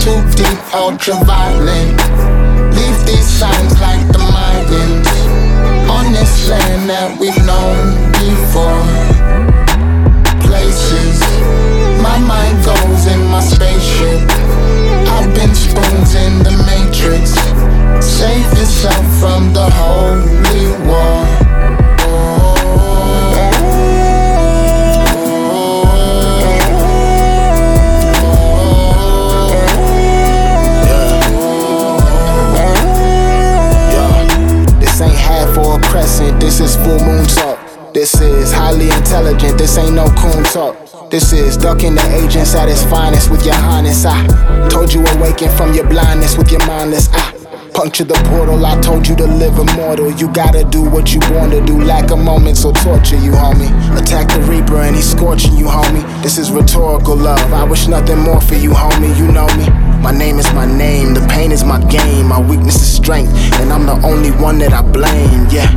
too deep, ultraviolent. Leave these sides. This is highly intelligent, this ain't no coon talk. This is ducking the agents at its finest with your highness. I told you awaken from your blindness with your mindless. I puncture the portal, I told you to live immortal. You gotta do what you born to do, lack of moments or torture you, homie. Attack the reaper and he's scorching you, homie. This is rhetorical love, I wish nothing more for you, homie. You know me. My name is my name, the pain is my game, my weakness is strength, and I'm the only one that I blame, yeah.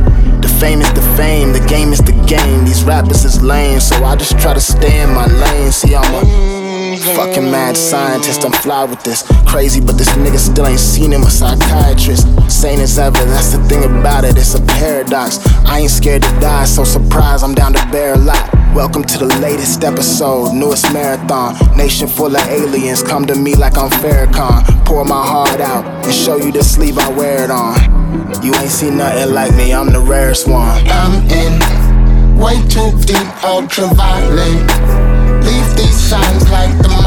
Fame is the fame, the game is the game. These rappers is lame, so I just try to stay in my lane. See, I'm a fucking mad scientist, I'm fly with this. Crazy, but this nigga still ain't seen him a psychiatrist. Sane as ever, that's the thing about it, it's a paradox. I ain't scared to die, so surprised I'm down to bear a lot. Welcome to the latest episode, newest marathon. Nation full of aliens, come to me like I'm Farrakhan. Pour my heart out and show you the sleeve I wear it on. You ain't seen nothing like me, I'm the rarest one. I'm in way too deep, ultraviolent. Leave these signs like the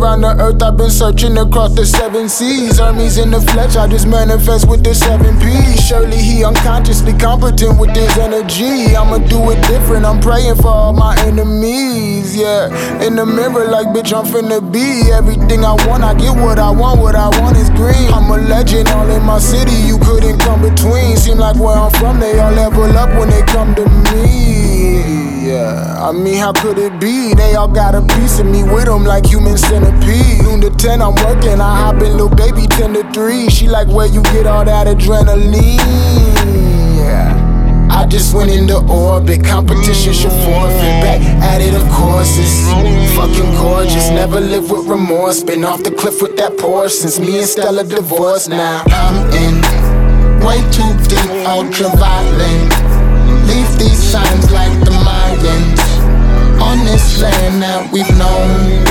around the earth, I've been searching across the seven seas. Hermes in the flesh, I just manifest with the seven P's. Surely he unconsciously competent with his energy. I'ma do it different, I'm praying for all my enemies. Yeah, in the mirror, like bitch, I'm finna be everything I want. I get what I want, what I want is green. I'm a legend, all in my city, you couldn't come between. Seem like where I'm from, they all level up when they come to me. I mean, how could it be? They all got a piece of me with them like human centipede. Noon to 10, I'm working. I hop in, little baby, 10 to 3. She like, where you get all that adrenaline? Yeah. I just went into orbit, competition should forfeit. Back at it, of course, it's fucking gorgeous. Never live with remorse, been off the cliff with that Porsche since me and Stella divorced now. I'm in way too deep, ultraviolent. Leave these signs that we've known